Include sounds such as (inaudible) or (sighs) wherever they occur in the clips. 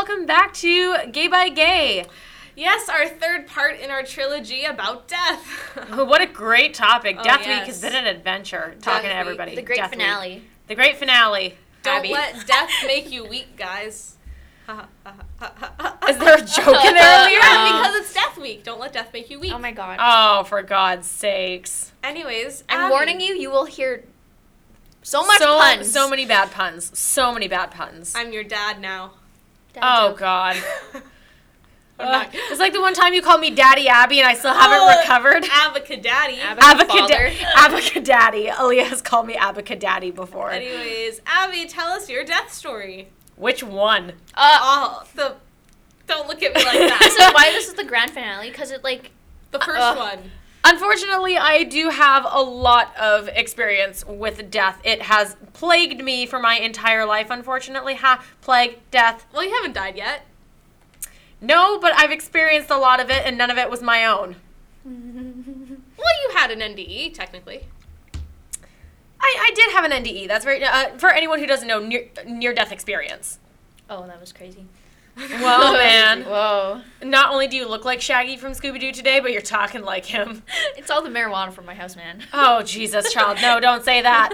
welcome back to Gay by Gay. Yes, our third part in our trilogy about death. (laughs) Oh, what a great topic. Oh, Death yes. Week has been an adventure talking to Week. everybody. The great Death Week. finale. The great finale. Don't Abby. let death make you weak, guys. (laughs) Is there a joke in there earlier? (laughs) Yeah, uh. because it's Death Week. Don't let death make you weak. Oh my god. Oh, for God's sakes. Anyways, I'm Abby, warning you, you will hear so much so, puns. So many bad puns. So many bad puns. I'm your dad now. Dad oh, joke. God. (laughs) Uh, it's like the one time you called me Daddy Abby and I still haven't Oh, recovered. Abacadaddy. Ab- father. (laughs) Abacadaddy. Aaliyah has called me Abacadaddy before. Anyways, Abby, tell us your death story. Which one? Uh, Oh, the. Don't look at me like this is that. (laughs) why this is the grand finale, because it like the first Uh, one. Unfortunately, I do have a lot of experience with death. It has plagued me for my entire life, unfortunately. Ha, plague, death. Well, you haven't died yet. No, but I've experienced a lot of it, and none of it was my own. (laughs) Well, you had an NDE, technically. I, I did have an NDE. That's very, uh, for anyone who doesn't know, near, near death experience. Oh, that was crazy. (laughs) Well, (laughs) man. Whoa. Not only do you look like Shaggy from Scooby Doo today, but you're talking like him. (laughs) It's all the marijuana from my house, man. Oh, Jesus, child. No, don't say that.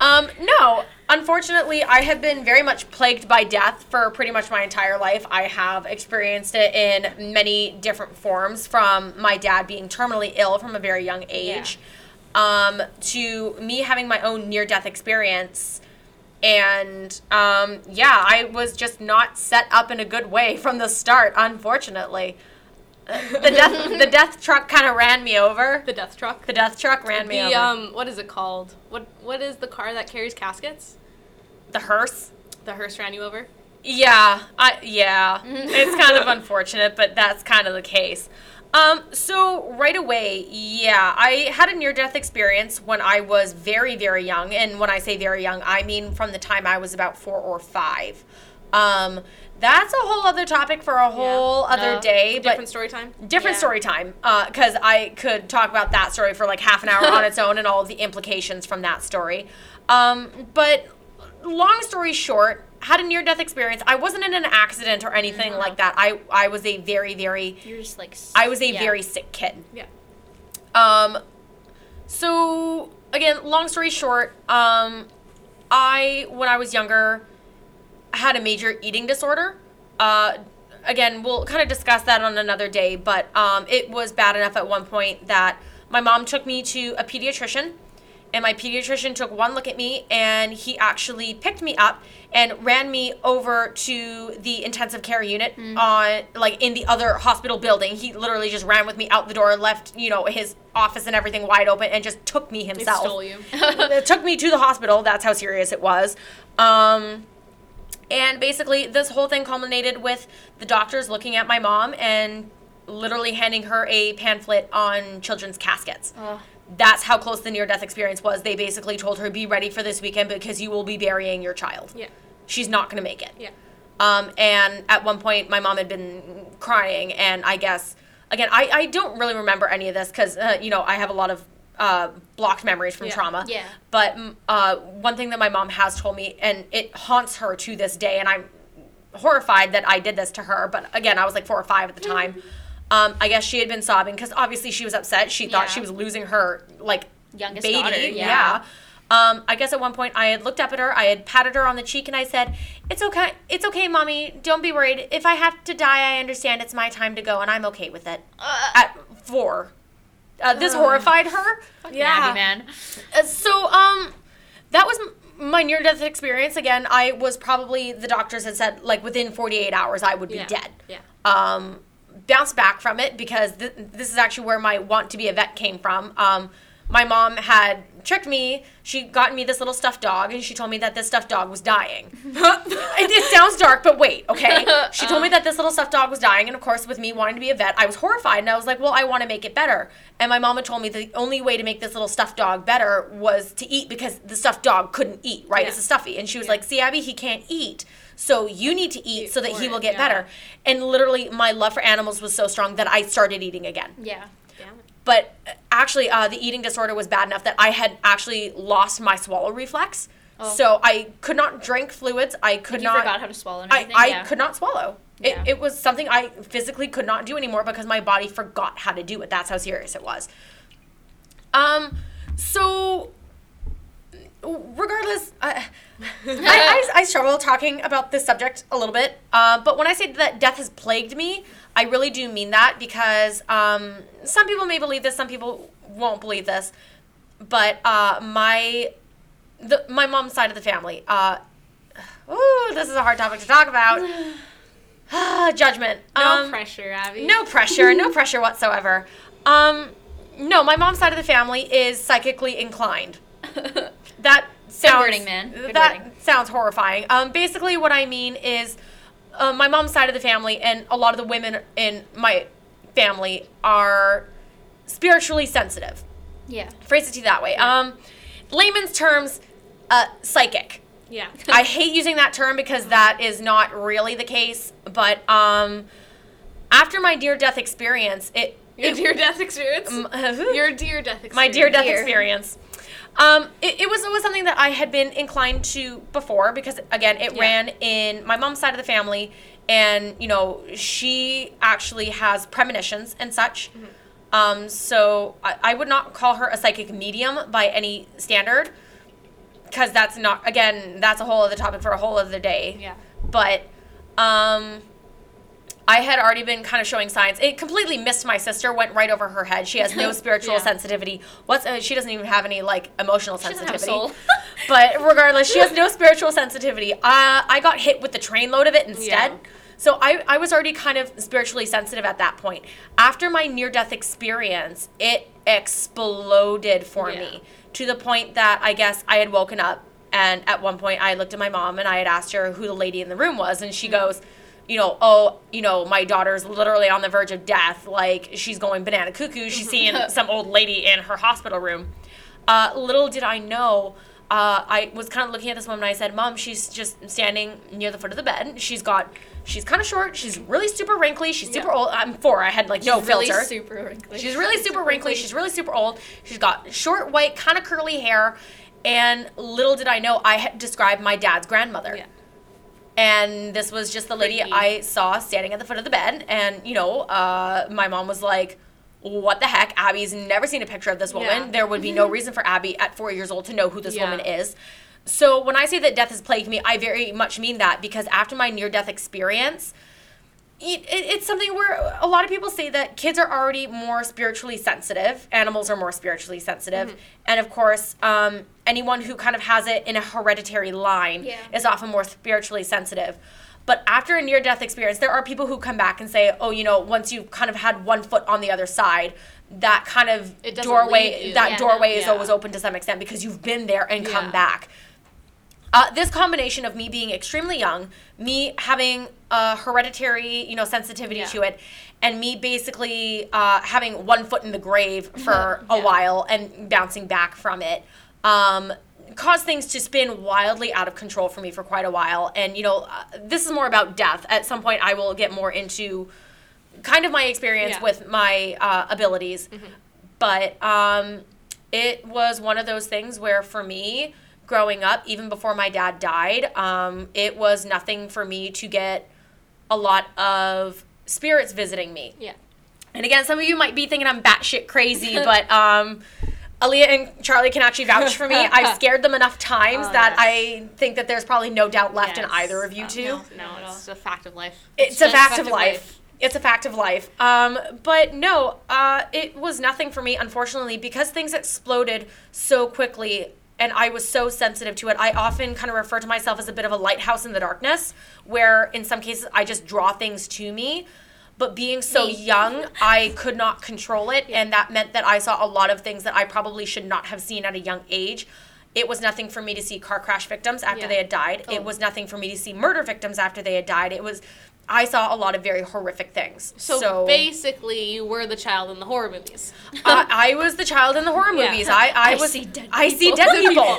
Um, no. Unfortunately, I have been very much plagued by death for pretty much my entire life. I have experienced it in many different forms from my dad being terminally ill from a very young age um, to me having my own near death experience. And um, yeah, I was just not set up in a good way (laughs) from the start, unfortunately. The death, (laughs) the death truck kind of ran me over. The death truck. The death truck ran me The over. um, what is it called? What what is the car that carries caskets? the hearse. The hearse ran you over. Yeah, I yeah. (laughs) it's kind of unfortunate, but that's kind of the case. Um, so right away, yeah, I had a near death experience when I was very, very young. And when I say very young, I mean from the time I was about four or five. Um, that's a whole other topic for a whole other No. day, but Different story time. different Yeah. story time because I could talk about that story for like half an hour on (laughs) its own and all of the implications from that story. Um, but long story short, had a near death experience. I wasn't in an accident or anything Mm-hmm. like that. I I was a very very You're just like. I was a yeah. very sick kid. Yeah. Um, so again, long story short, um, I when I was younger had a major eating disorder. Uh, again, we'll kind of discuss that on another day, but um, it was bad enough at one point that my mom took me to a pediatrician. And my pediatrician took one look at me and he actually picked me up and ran me over to the intensive care unit on like in the other hospital building. He literally just ran with me out the door, and left, you know, his office and everything wide open and just took me They himself stole you. (laughs) it took me to the hospital. That's how serious it was. Um, and basically, this whole thing culminated with the doctors looking at my mom and literally handing her a pamphlet on children's caskets. That's how close the near death experience was. They basically told her, be ready for this weekend because you will be burying your child. Yeah. She's not going to make it. Yeah. Um, and at one point, my mom had been crying, and I guess again, I, I don't really remember any of this because uh, you know I have a lot of uh, blocked memories from Yeah. trauma. Yeah. But mm, uh, one thing that my mom has told me, and it haunts her to this day, and I'm horrified that I did this to her. But again, I was like four or five at the time. Um, I guess she had been sobbing because obviously she was upset. She thought Yeah. she was losing her like Youngest baby. daughter, yeah. yeah. Um, I guess at one point I had looked up at her, I had patted her on the cheek, and I said, "It's okay, it's okay, mommy. Don't be worried. If I have to die, I understand. It's my time to go, and I'm okay with it." Uh, At four, uh, this horrified her. Yeah. Abby, man. Uh, so um that was m- my near death experience again i was probably the doctors had said like within 48 hours i would be Yeah. dead Yeah. um bounced back from it because th- this is actually where my want to be a vet came from um my mom had tricked me she got me this little stuffed dog and she told me that this stuffed dog was dying (laughs) it, it sounds dark, but wait, okay? (laughs) She told me that this little stuffed dog was dying, and of course, with me wanting to be a vet, I was horrified, and I was like, well, I want to make it better. And my mama told me the only way to make this little stuffed dog better was to eat because the stuffed dog couldn't eat, right? Yeah. It's a stuffy. And she was Yeah. like, see, Abby, he can't eat. So you need to eat Eat so that he will get yeah. better. And literally, my love for animals was so strong that I started eating again Yeah. It. but actually uh, the eating disorder was bad enough that i had actually lost my swallow reflex Oh. So I could not drink fluids. I could you not. forgot how to swallow I. I yeah. could not swallow. It, Yeah. it was something I physically could not do anymore because my body forgot how to do it. That's how serious it was. Um, so regardless, I, (laughs) I, I, I struggle talking about this subject a little bit. Uh, but when I say that death has plagued me, I really do mean that because um, some people may believe this, some people won't believe this. But uh, my the my mom's side of the family. Uh, ooh, this is a hard topic to talk about. (sighs) Judgment. No Um, pressure, Abby. no pressure, no (laughs) pressure whatsoever. Um, no, my mom's side of the family is psychically inclined. (laughs) That sounds wording, man. Good that wording. sounds horrifying. Um, basically, what I mean is, uh, my mom's side of the family and a lot of the women in my family are spiritually sensitive. Yeah. Phrase it to you that way. Um, layman's terms, uh, psychic. Yeah. I hate using that term because that is not really the case. But um, after my near death experience, it Your dear death experience. your (laughs) Your dear death experience. my dear death Dear. experience. Um, it, it was it was something that I had been inclined to before because again it Yeah. ran in my mom's side of the family, and you know she actually has premonitions and such. Um, so I, I would not call her a psychic medium by any standard, because that's not again that's a whole other topic for a whole other day Yeah. but um I had already been kind of showing signs. It completely missed my sister, went right over her head. She has no (laughs) spiritual Yeah. sensitivity. What's uh, she doesn't even have any like emotional She sensitivity. (laughs) but regardless, she has no spiritual sensitivity. Uh, I got hit with the train load of it instead. Yeah. So I, I was already kind of spiritually sensitive at that point. After my near death experience, it exploded for Yeah. me to the point that I guess I had woken up and at one point I looked at my mom and I had asked her who the lady in the room was and she goes, you know, oh, you know, my daughter's literally on the verge of death. Like she's going banana cuckoo. She's seeing (laughs) some old lady in her hospital room. Uh, little did I know, uh, I was kind of looking at this woman. I said, "Mom, she's just standing near the foot of the bed. She's got, she's kind of short. She's really super wrinkly. She's super Yeah. old. I'm four. I had like no really filter. super wrinkly. She's really super wrinkly. She's really super old. She's got short, white, kind of curly hair. And little did I know, I had described my dad's grandmother. Yeah. And this was just the lady Freaky. I saw standing at the foot of the bed. And, you know, uh, my mom was like, what the heck? Abby's never seen a picture of this woman. Yeah. There would be no (laughs) reason for Abby at four years old to know who this Yeah. woman is. So when I say that death has plagued me, I very much mean that because after my near death experience, it, it, it's something where a lot of people say that kids are already more spiritually sensitive animals are more spiritually sensitive Mm-hmm. and of course um, anyone who kind of has it in a hereditary line Yeah. is often more spiritually sensitive but after a near death experience there are people who come back and say oh you know once you've kind of had one foot on the other side that kind of doorway that Yeah. doorway is Yeah. always open to some extent because you've been there and come back uh, this combination of me being extremely young, me having a hereditary, you know, sensitivity Yeah. to it, and me basically uh, having one foot in the grave (laughs) for a while and bouncing back from it, um, caused things to spin wildly out of control for me for quite a while. And you know, uh, this is more about death. At some point, I will get more into kind of my experience Yeah. Mm-hmm. with my uh, abilities. But um, it was one of those things where, for me, growing up, even before my dad died, um, it was nothing for me to get a lot of spirits visiting me. Yeah. And again, some of you might be thinking I'm batshit crazy, (laughs) but um, Aaliyah and Charlie can actually vouch for me. I've (laughs) scared them enough times Oh, that yes. I think that there's probably no doubt left in either of you two. no. No, Not it's a fact of life. It's a just fact of life. life. It's a fact of life. Um, but no, uh, it was nothing for me, unfortunately, because things exploded so quickly and I was so sensitive to it. I often kind of refer to myself as a bit of a lighthouse in the darkness, where in some cases I just draw things to me. But being so Me. young, (laughs) I could not control it, and that meant that I saw a lot of things that I probably should not have seen at a young age. It was nothing for me to see car crash victims after Yeah. they had died. Oh. It was nothing for me to see murder victims after they had died. It was I saw a lot of very horrific things. So, So, basically, you were the child in the horror movies. (laughs) I, I was the child in the horror Yeah. movies. I, I, I was see dead I see people. dead (laughs) people.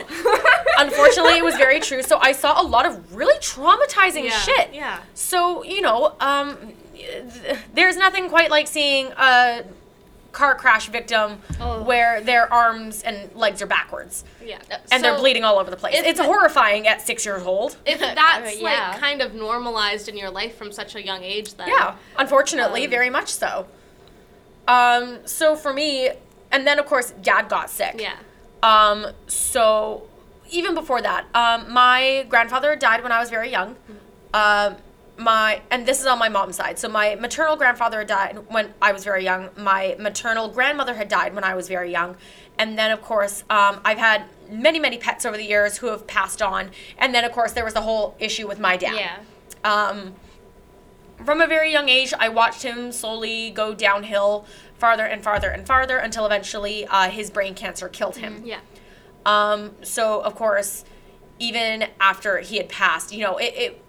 Unfortunately, it was very true. So I saw a lot of really traumatizing Yeah, shit. yeah. So you know, um, th- there's nothing quite like seeing a car crash victim Oh. where their arms and legs are backwards Yeah. and they're bleeding all over the place. It's the- horrifying at six years old. If (laughs) that's Yeah. like kind of normalized in your life from such a young age, then Yeah, unfortunately, Um, very much so. Um, so for me, and then of course, dad got sick. yeah. Um, so even before that, um, my grandfather died when I was very young. Um, my and this is on my mom's side. So my maternal grandfather had died when I was very young. My maternal grandmother had died when I was very young, and then of course um, I've had many many pets over the years who have passed on. And then of course there was the whole issue with my dad. Yeah. Um, from a very young age, I watched him slowly go downhill farther and farther and farther until eventually uh, his brain cancer killed him. Yeah. Um, so of course, even after he had passed, you know, it, it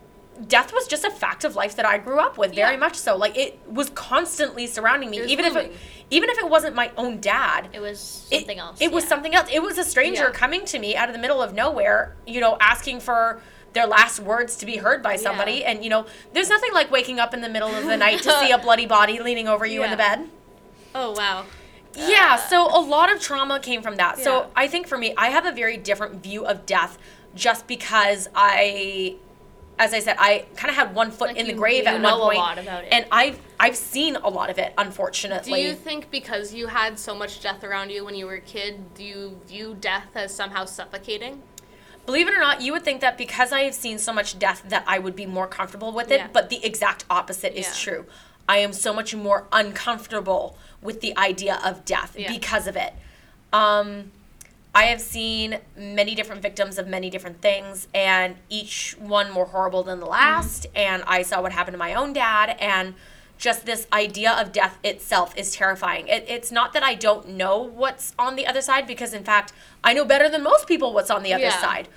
death was just a fact of life that I grew up with, very Yeah. much so. Like it was constantly surrounding me, It even if it, even if it wasn't my own dad. It was It, something else. it was something else. It was a stranger Yeah. coming to me out of the middle of nowhere, you know, asking for their last words to be heard by somebody. And, you know, there's nothing like waking up in the middle of the night to see a (laughs) bloody body leaning over you in the bed. Oh wow. Yeah, uh, so a lot of trauma came from that. Yeah. So I think for me, I have a very different view of death just because I as I said, I kind of had one foot Like in the you- grave you at one point. a lot about it. And I've I've seen a lot of it, unfortunately. Do you think because you had so much death around you when you were a kid, do you view death as somehow suffocating? Believe it or not, you would think that because I have seen so much death that I would be more comfortable with it, Yeah. but the exact opposite is Yeah. true. I am so much more uncomfortable with the idea of death Yeah. because of it. Um, I have seen many different victims of many different things, and each one more horrible than the last. Mm-hmm. And I saw what happened to my own dad, and just this idea of death itself is terrifying. It, it's not that I don't know what's on the other side, because in fact, I know better than most people what's on the other Yeah. side.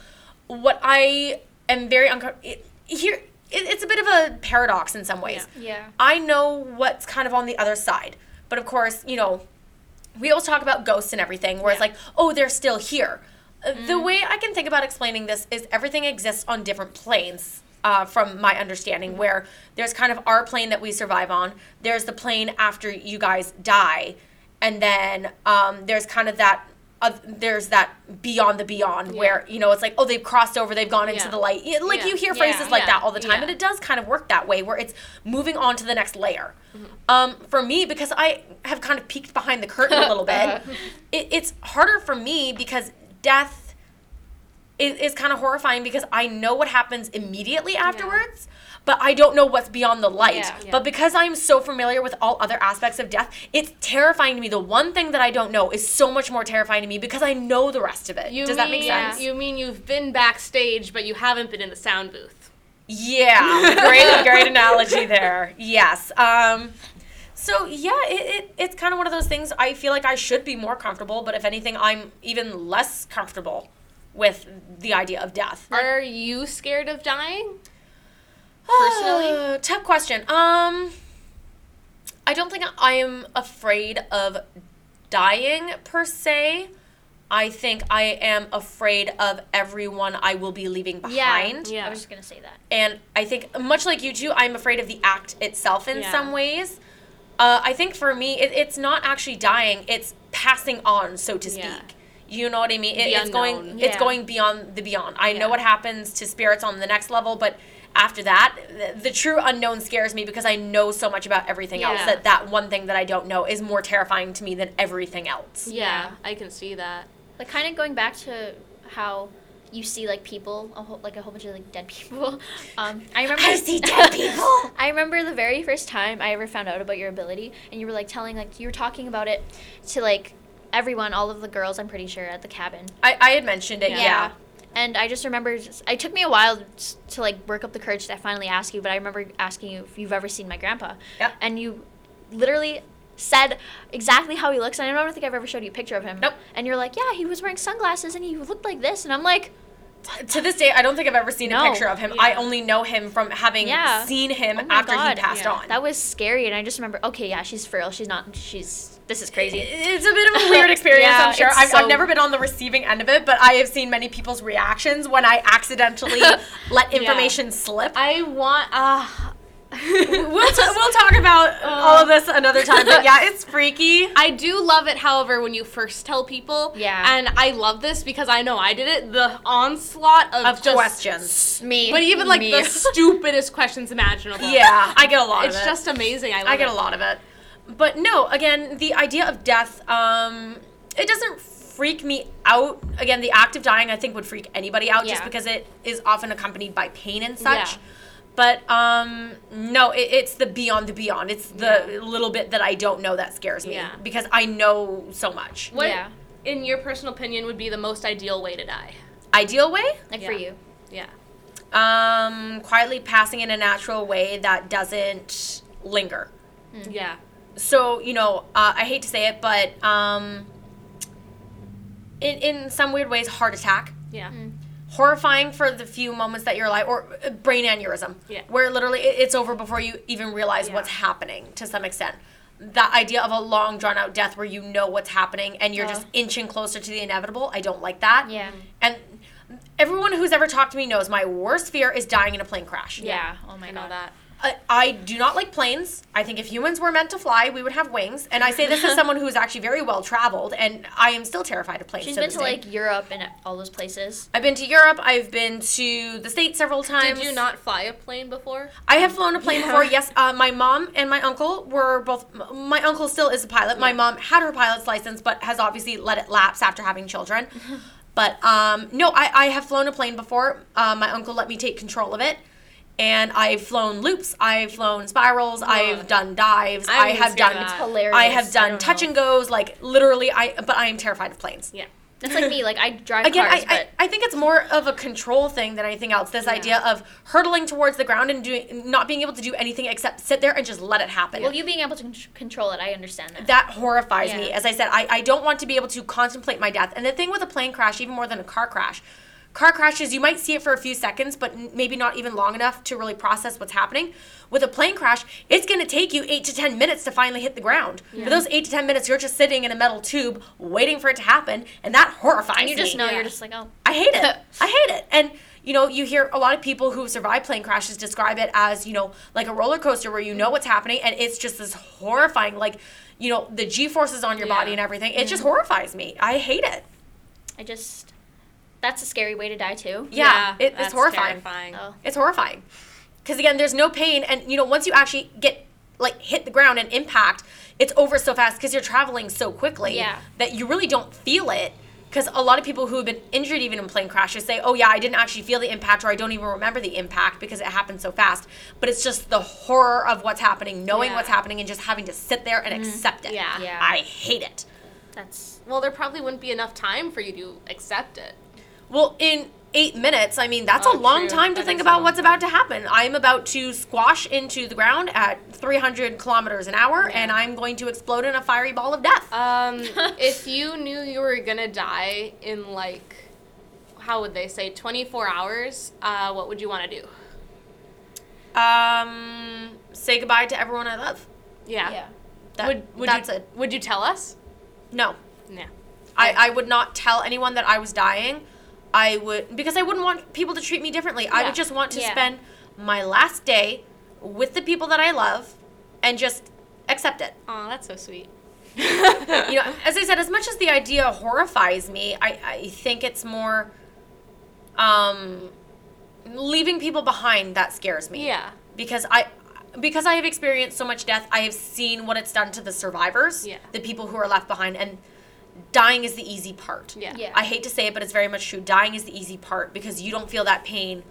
What I am very uncomfortable here, it, it's a bit of a paradox in some ways. Yeah. I know what's kind of on the other side. But of course, you know, we always talk about ghosts and everything, where it's like, oh, they're still here. Uh, The way I can think about explaining this is everything exists on different planes, uh, from my understanding, where there's kind of our plane that we survive on, there's the plane after you guys die, and then um, there's kind of that. Uh, there's that beyond the beyond where you know it's like oh they've crossed over they've gone into Yeah. the light like Yeah. you hear Yeah. phrases like Yeah. that all the time Yeah. and it does kind of work that way where it's moving on to the next layer Mm-hmm. um, for me because i have kind of peeked behind the curtain a little bit (laughs) it, it's harder for me because death is, is kind of horrifying because i know what happens immediately afterwards but i don't know what's beyond the light Yeah. Yeah. but because i'm so familiar with all other aspects of death it's terrifying to me the one thing that i don't know is so much more terrifying to me because i know the rest of it You does that make sense You mean you've been backstage, but you haven't been in the sound booth? Yeah, (laughs) great, (laughs) great analogy there. Yes. Um, so yeah, it, it it's kind of one of those things. I feel like I should be more comfortable, but if anything, I'm even less comfortable with the idea of death. Are you scared of dying? Personally? Uh, tough question. Um, I don't think I am afraid of dying per se. I think I am afraid of everyone I will be leaving behind. Yeah. yeah. I was just gonna say that. And I think, much like you two, I'm afraid of the act itself in Yeah. some ways. Uh, I think for me, it, it's not actually dying; it's passing on, so to speak. Yeah. You know what I mean? It, The it's going, unknown. it's going beyond the beyond. I Yeah. know what happens to spirits on the next level, but after that, the, the true unknown scares me because I know so much about everything else that that one thing that I don't know is more terrifying to me than everything else. Yeah, I can see that. Like kind of going back to how you see like people, a whole, like a whole bunch of like dead people. (laughs) Um, I remember I see dead (laughs) people. I remember the very first time I ever found out about your ability, and you were like telling like you were talking about it to like everyone, all of the girls. I'm pretty sure at the cabin. I, I had mentioned it, yeah. And I just remember, just, it took me a while to like work up the courage to finally ask you, but I remember asking you if you've ever seen my grandpa. Yep. And you literally said exactly how he looks, and I don't think I've ever showed you a picture of him. Nope. And you're like, yeah, he was wearing sunglasses and he looked like this, and I'm like, To this day, I don't think I've ever seen a picture of him. Yeah. I only know him from having Yeah. seen him oh after god, he passed yeah. on. That was scary, and I just remember, okay, yeah, she's frail. She's not. She's. This is crazy. It's a bit of a weird (laughs) experience, Yeah, I'm sure. I've, I've never been on the receiving end of it, but I have seen many people's reactions when I accidentally (laughs) let information slip. I want uh (laughs) we'll, t- we'll talk about all of this another time. But yeah, it's freaky. I do love it, however, when you first tell people. Yeah. And I love this because I know I did it. The onslaught of, Of questions. Me. But even like Me. the stupidest questions imaginable. Yeah, I get a lot It's of it. It's just amazing. I love I get it. a lot of it. But no, again, the idea of death, um, it doesn't freak me out. Again, the act of dying, I think, would freak anybody out just because it is often accompanied by pain and such. Yeah. But um, no, it, it's the beyond the beyond. It's the Yeah. little bit that I don't know that scares me Yeah. because I know so much. What, Yeah. in your personal opinion, would be the most ideal way to die? Ideal way? Like for you. Yeah. Um, quietly passing in a natural way that doesn't linger. Yeah. So you know uh, i hate to say it but um in, in some weird ways heart attack Yeah. horrifying for the few moments that you're alive or uh, brain aneurysm Yeah. where literally it, it's over before you even realize Yeah. what's happening to some extent that idea of a long drawn out death where you know what's happening and you're just inching closer to the inevitable i don't like that Yeah. and everyone who's ever talked to me knows my worst fear is dying in a plane crash Yeah. Oh my I know god. that. I, I do not like planes. I think if humans were meant to fly, we would have wings. And I say this as (laughs) someone who is actually very well traveled, and I am still terrified of planes. She's to been to day. like Europe and all those places. I've been to Europe. I've been to the States several times. Did you not fly a plane before? I have flown a plane Yeah. before. Yes, uh, my mom and my uncle were both. My uncle still is a pilot. My mom had her pilot's license, but has obviously let it lapse after having children. (laughs) but um, no, I, I have flown a plane before. Uh, my uncle let me take control of it. And I've flown loops. I've flown spirals. I've done dives. I'm I have done. that. It's hilarious. I have done don't touch know. and goes. Like literally, I. But I am terrified of planes Yeah. That's like me. Like I drive again cars, I, I, but I think it's more of a control thing than anything else this Yeah. idea of hurtling towards the ground and doing not being able to do anything except sit there and just let it happen well, you being able to con- control it, I understand that. that horrifies me as i said I, I don't want to be able to contemplate my death and the thing with a plane crash even more than a car crash car crashes you might see it for a few seconds but maybe not even long enough to really process what's happening with a plane crash it's going to take you 8 to 10 minutes to finally hit the ground for those 8 to 10 minutes you're just sitting in a metal tube waiting for it to happen and that horrifies and you just me. know Yeah. you're just like, oh, I hate it. (laughs) I hate it. And you know, you hear a lot of people who survive plane crashes describe it as, you know, like a roller coaster where you know what's happening and it's just this horrifying like, you know, the G forces on your Yeah. body and everything. It just horrifies me. I hate it. I just. That's a scary way to die too. Yeah, it- it's horrifying. terrifying. Oh. It's horrifying. Cuz again, there's no pain and you know, once you actually get like hit the ground and impact, it's over so fast cuz you're traveling so quickly Yeah. that you really don't feel it. Because a lot of people who have been injured even in plane crashes say, "Oh yeah, I didn't actually feel the impact, or I don't even remember the impact because it happened so fast." But it's just the horror of what's happening, knowing Yeah. what's happening, and just having to sit there and mm-hmm. accept it. Yeah. Yeah. I hate it. That's. Well, there probably wouldn't be enough time for you to accept it. Well, in eight minutes, I mean, that's Oh, a long true. time to That think about what's about to happen. I'm about to squash into the ground at 300 kilometers an hour, and I'm going to explode in a fiery ball of death. Um, (laughs) if you knew you were gonna die in like, how would they say, 24 hours, uh, what would you want to do? um, say goodbye to everyone I love. Yeah. Yeah. That, would would that's you it. would you tell us? No. Yeah. I, I would not tell anyone that I was dying. I would because I wouldn't want people to treat me differently. I would just want to Yeah. spend my last day with the people that I love and just accept it. Oh, that's so sweet. You know, as I said, as much as the idea horrifies me, I, I think it's more um, leaving people behind that scares me. Yeah. Because I because I have experienced so much death, I have seen what it's done to the survivors, Yeah. the people who are left behind, and dying is the easy part. Yeah. Yeah. I hate to say it, but it's very much true. Dying is the easy part because you don't feel that pain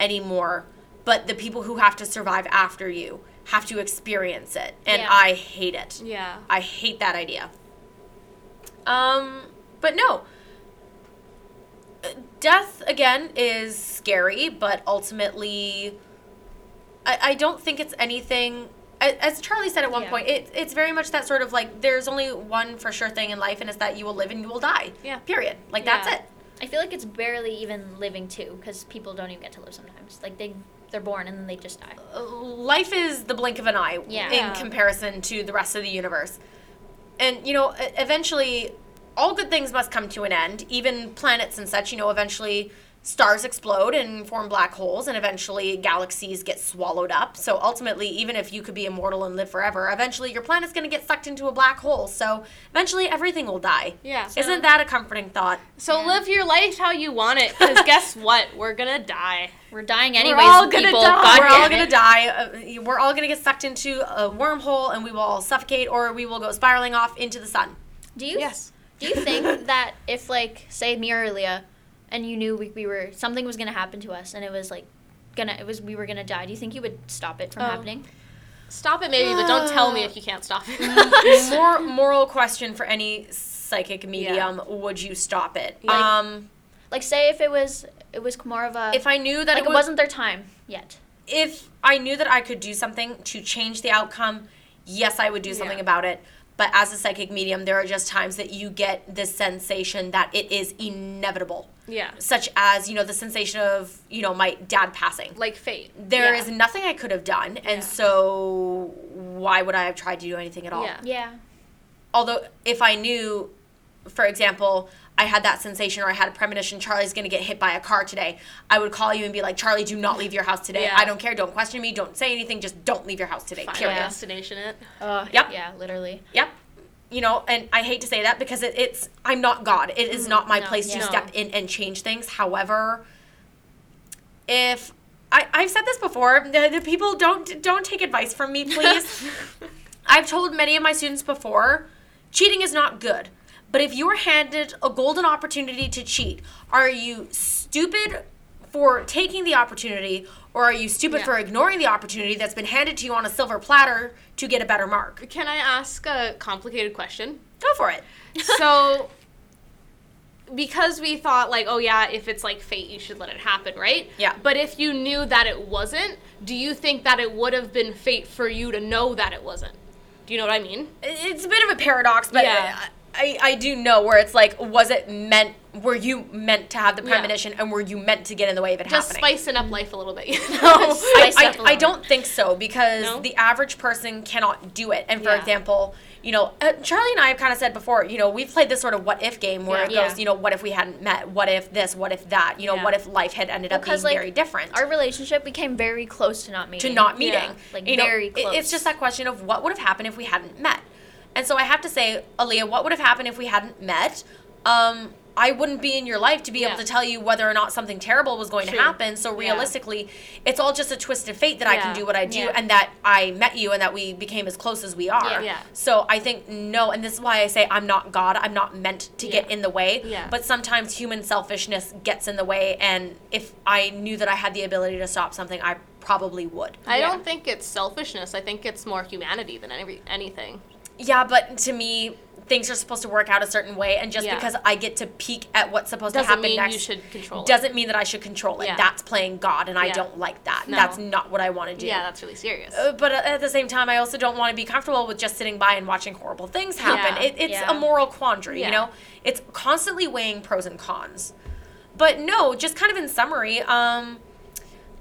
anymore. But the people who have to survive after you have to experience it. And Yeah. I hate it. Yeah. I hate that idea. Um, but no. Death, again, is scary, but ultimately, I, I don't think it's anything. A- As Charlie said at one Yeah. point, it, it's very much that sort of like there's only one for sure thing in life, and it's that you will live and you will die. Yeah. Period. Like, that's it. I feel like it's barely even living too, because people don't even get to live sometimes. Like they, they're born and then they just die. Uh, life is the blink of an eye Yeah. in Yeah. comparison to the rest of the universe. And, you know, eventually, all good things must come to an end, even planets and such. You know, eventually, stars explode and form black holes, and eventually galaxies get swallowed up. So ultimately, even if you could be immortal and live forever, eventually your planet's going to get sucked into a black hole. So eventually, everything will die. Yeah. Isn't that a comforting thought? So live your life how you want it, because guess what? We're gonna die. We're dying anyways. all gonna die. God we're all gonna die. Uh, we're all gonna get sucked into a wormhole, and we will all suffocate, or we will go spiraling off into the sun. Do you Yes. do you think (laughs) that if like say me or Leah, and you knew we, we were something was gonna happen to us, and it was like gonna it was we were gonna die, do you think you would stop it from Oh. happening? Stop it, maybe, but don't tell me if you can't stop it. (laughs) More moral question for any psychic medium: Would you stop it? Like- um, Like say if it was it was more of a if I knew that like it, it was, wasn't their time yet. if I knew that I could do something to change the outcome, yes, I would do something Yeah. about it. But as a psychic medium, there are just times that you get this sensation that it is inevitable, yeah. such as you know the sensation of you know my dad passing. Like fate. There Yeah. is nothing I could have done, and Yeah. so why would I have tried to do anything at all? Yeah. Yeah. Although, if I knew, for example, I had that sensation or I had a premonition, Charlie's gonna get hit by a car today, I would call you and be like, Charlie, do not leave your house today. Yeah. I don't care. Don't question me. Don't say anything. Just don't leave your house today. Final Period. Yeah. destination it. Uh, Yep. Yeah, literally. Yep. You know, and I hate to say that because it, it's I'm not God. It is not my No, place to step in and change things. However, if I, I've said this before, the, the people don't don't take advice from me, please. (laughs) I've told many of my students before, cheating is not good. But if you are handed a golden opportunity to cheat, are you stupid for taking the opportunity or are you stupid Yeah. for ignoring the opportunity that's been handed to you on a silver platter to get a better mark? Can I ask a complicated question? Go for it. (laughs) so because we thought like oh yeah if it's like fate you should let it happen right Yeah. but if you knew that it wasn't do you think that it would have been fate for you to know that it wasn't do you know what i mean It's a bit of a paradox, but Yeah. I, I do know where it's like, was it meant, were you meant to have the Yeah. premonition and were you meant to get in the way of it just happening? Just spicing up life a little bit (laughs) (laughs) you know I, Spice up a I, I don't think so because No? the average person cannot do it. And for Yeah. example, you know, uh, Charlie and I have kind of said before, you know, we've played this sort of what if game where it Yeah. goes, you know, what if we hadn't met? What if this? What if that? You know, Yeah. what if life had ended up being like, very different? Our relationship became very close to not meeting. to not meeting. Yeah. Like, you know, very it- It's just that question of what would have happened if we hadn't met. And so I have to say, Aaliyah, what would have happened if we hadn't met? Um, I wouldn't be in your life to be able to tell you whether or not something terrible was going True. to happen. So Yeah. realistically, it's all just a twisted fate that I can do what I do Yeah. and that I met you and that we became as close as we are. Yeah. Yeah. So I think no, and this is why I say I'm not God. I'm not meant to get in the way. Yeah. But sometimes human selfishness gets in the way, and if I knew that I had the ability to stop something, I probably would. i Yeah. don't think it's selfishness i think it's more humanity than any, anything Yeah, but to me, things are supposed to work out a certain way, and just Yeah. because I get to peek at what's supposed doesn't to happen mean next you should control doesn't mean that I should control it. Yeah. That's playing God, and I don't like that. No. That's not what I want to do. yeah that's really serious Uh, but at the same time, I also don't want to be comfortable with just sitting by and watching horrible things happen. Yeah. It, it's Yeah. a moral quandary, Yeah. you know? It's constantly weighing pros and cons. But no, just kind of in summary, um,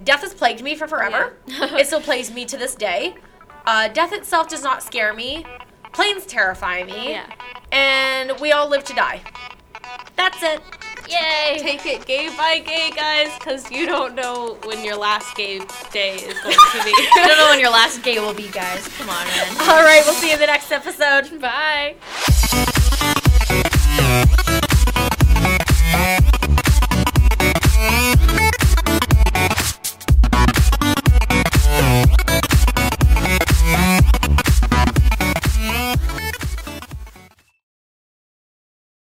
death has plagued me for forever. (laughs) it still plagues me to this day. Uh, death itself does not scare me. Planes terrify me. Yeah. And we all live to die. That's it. Yay! take it gay by gay guys because you don't know when your last gay day is going to be (laughs) I don't know when your last gay will be, guys. Come on, man. All right, we'll see you in the next episode. Bye.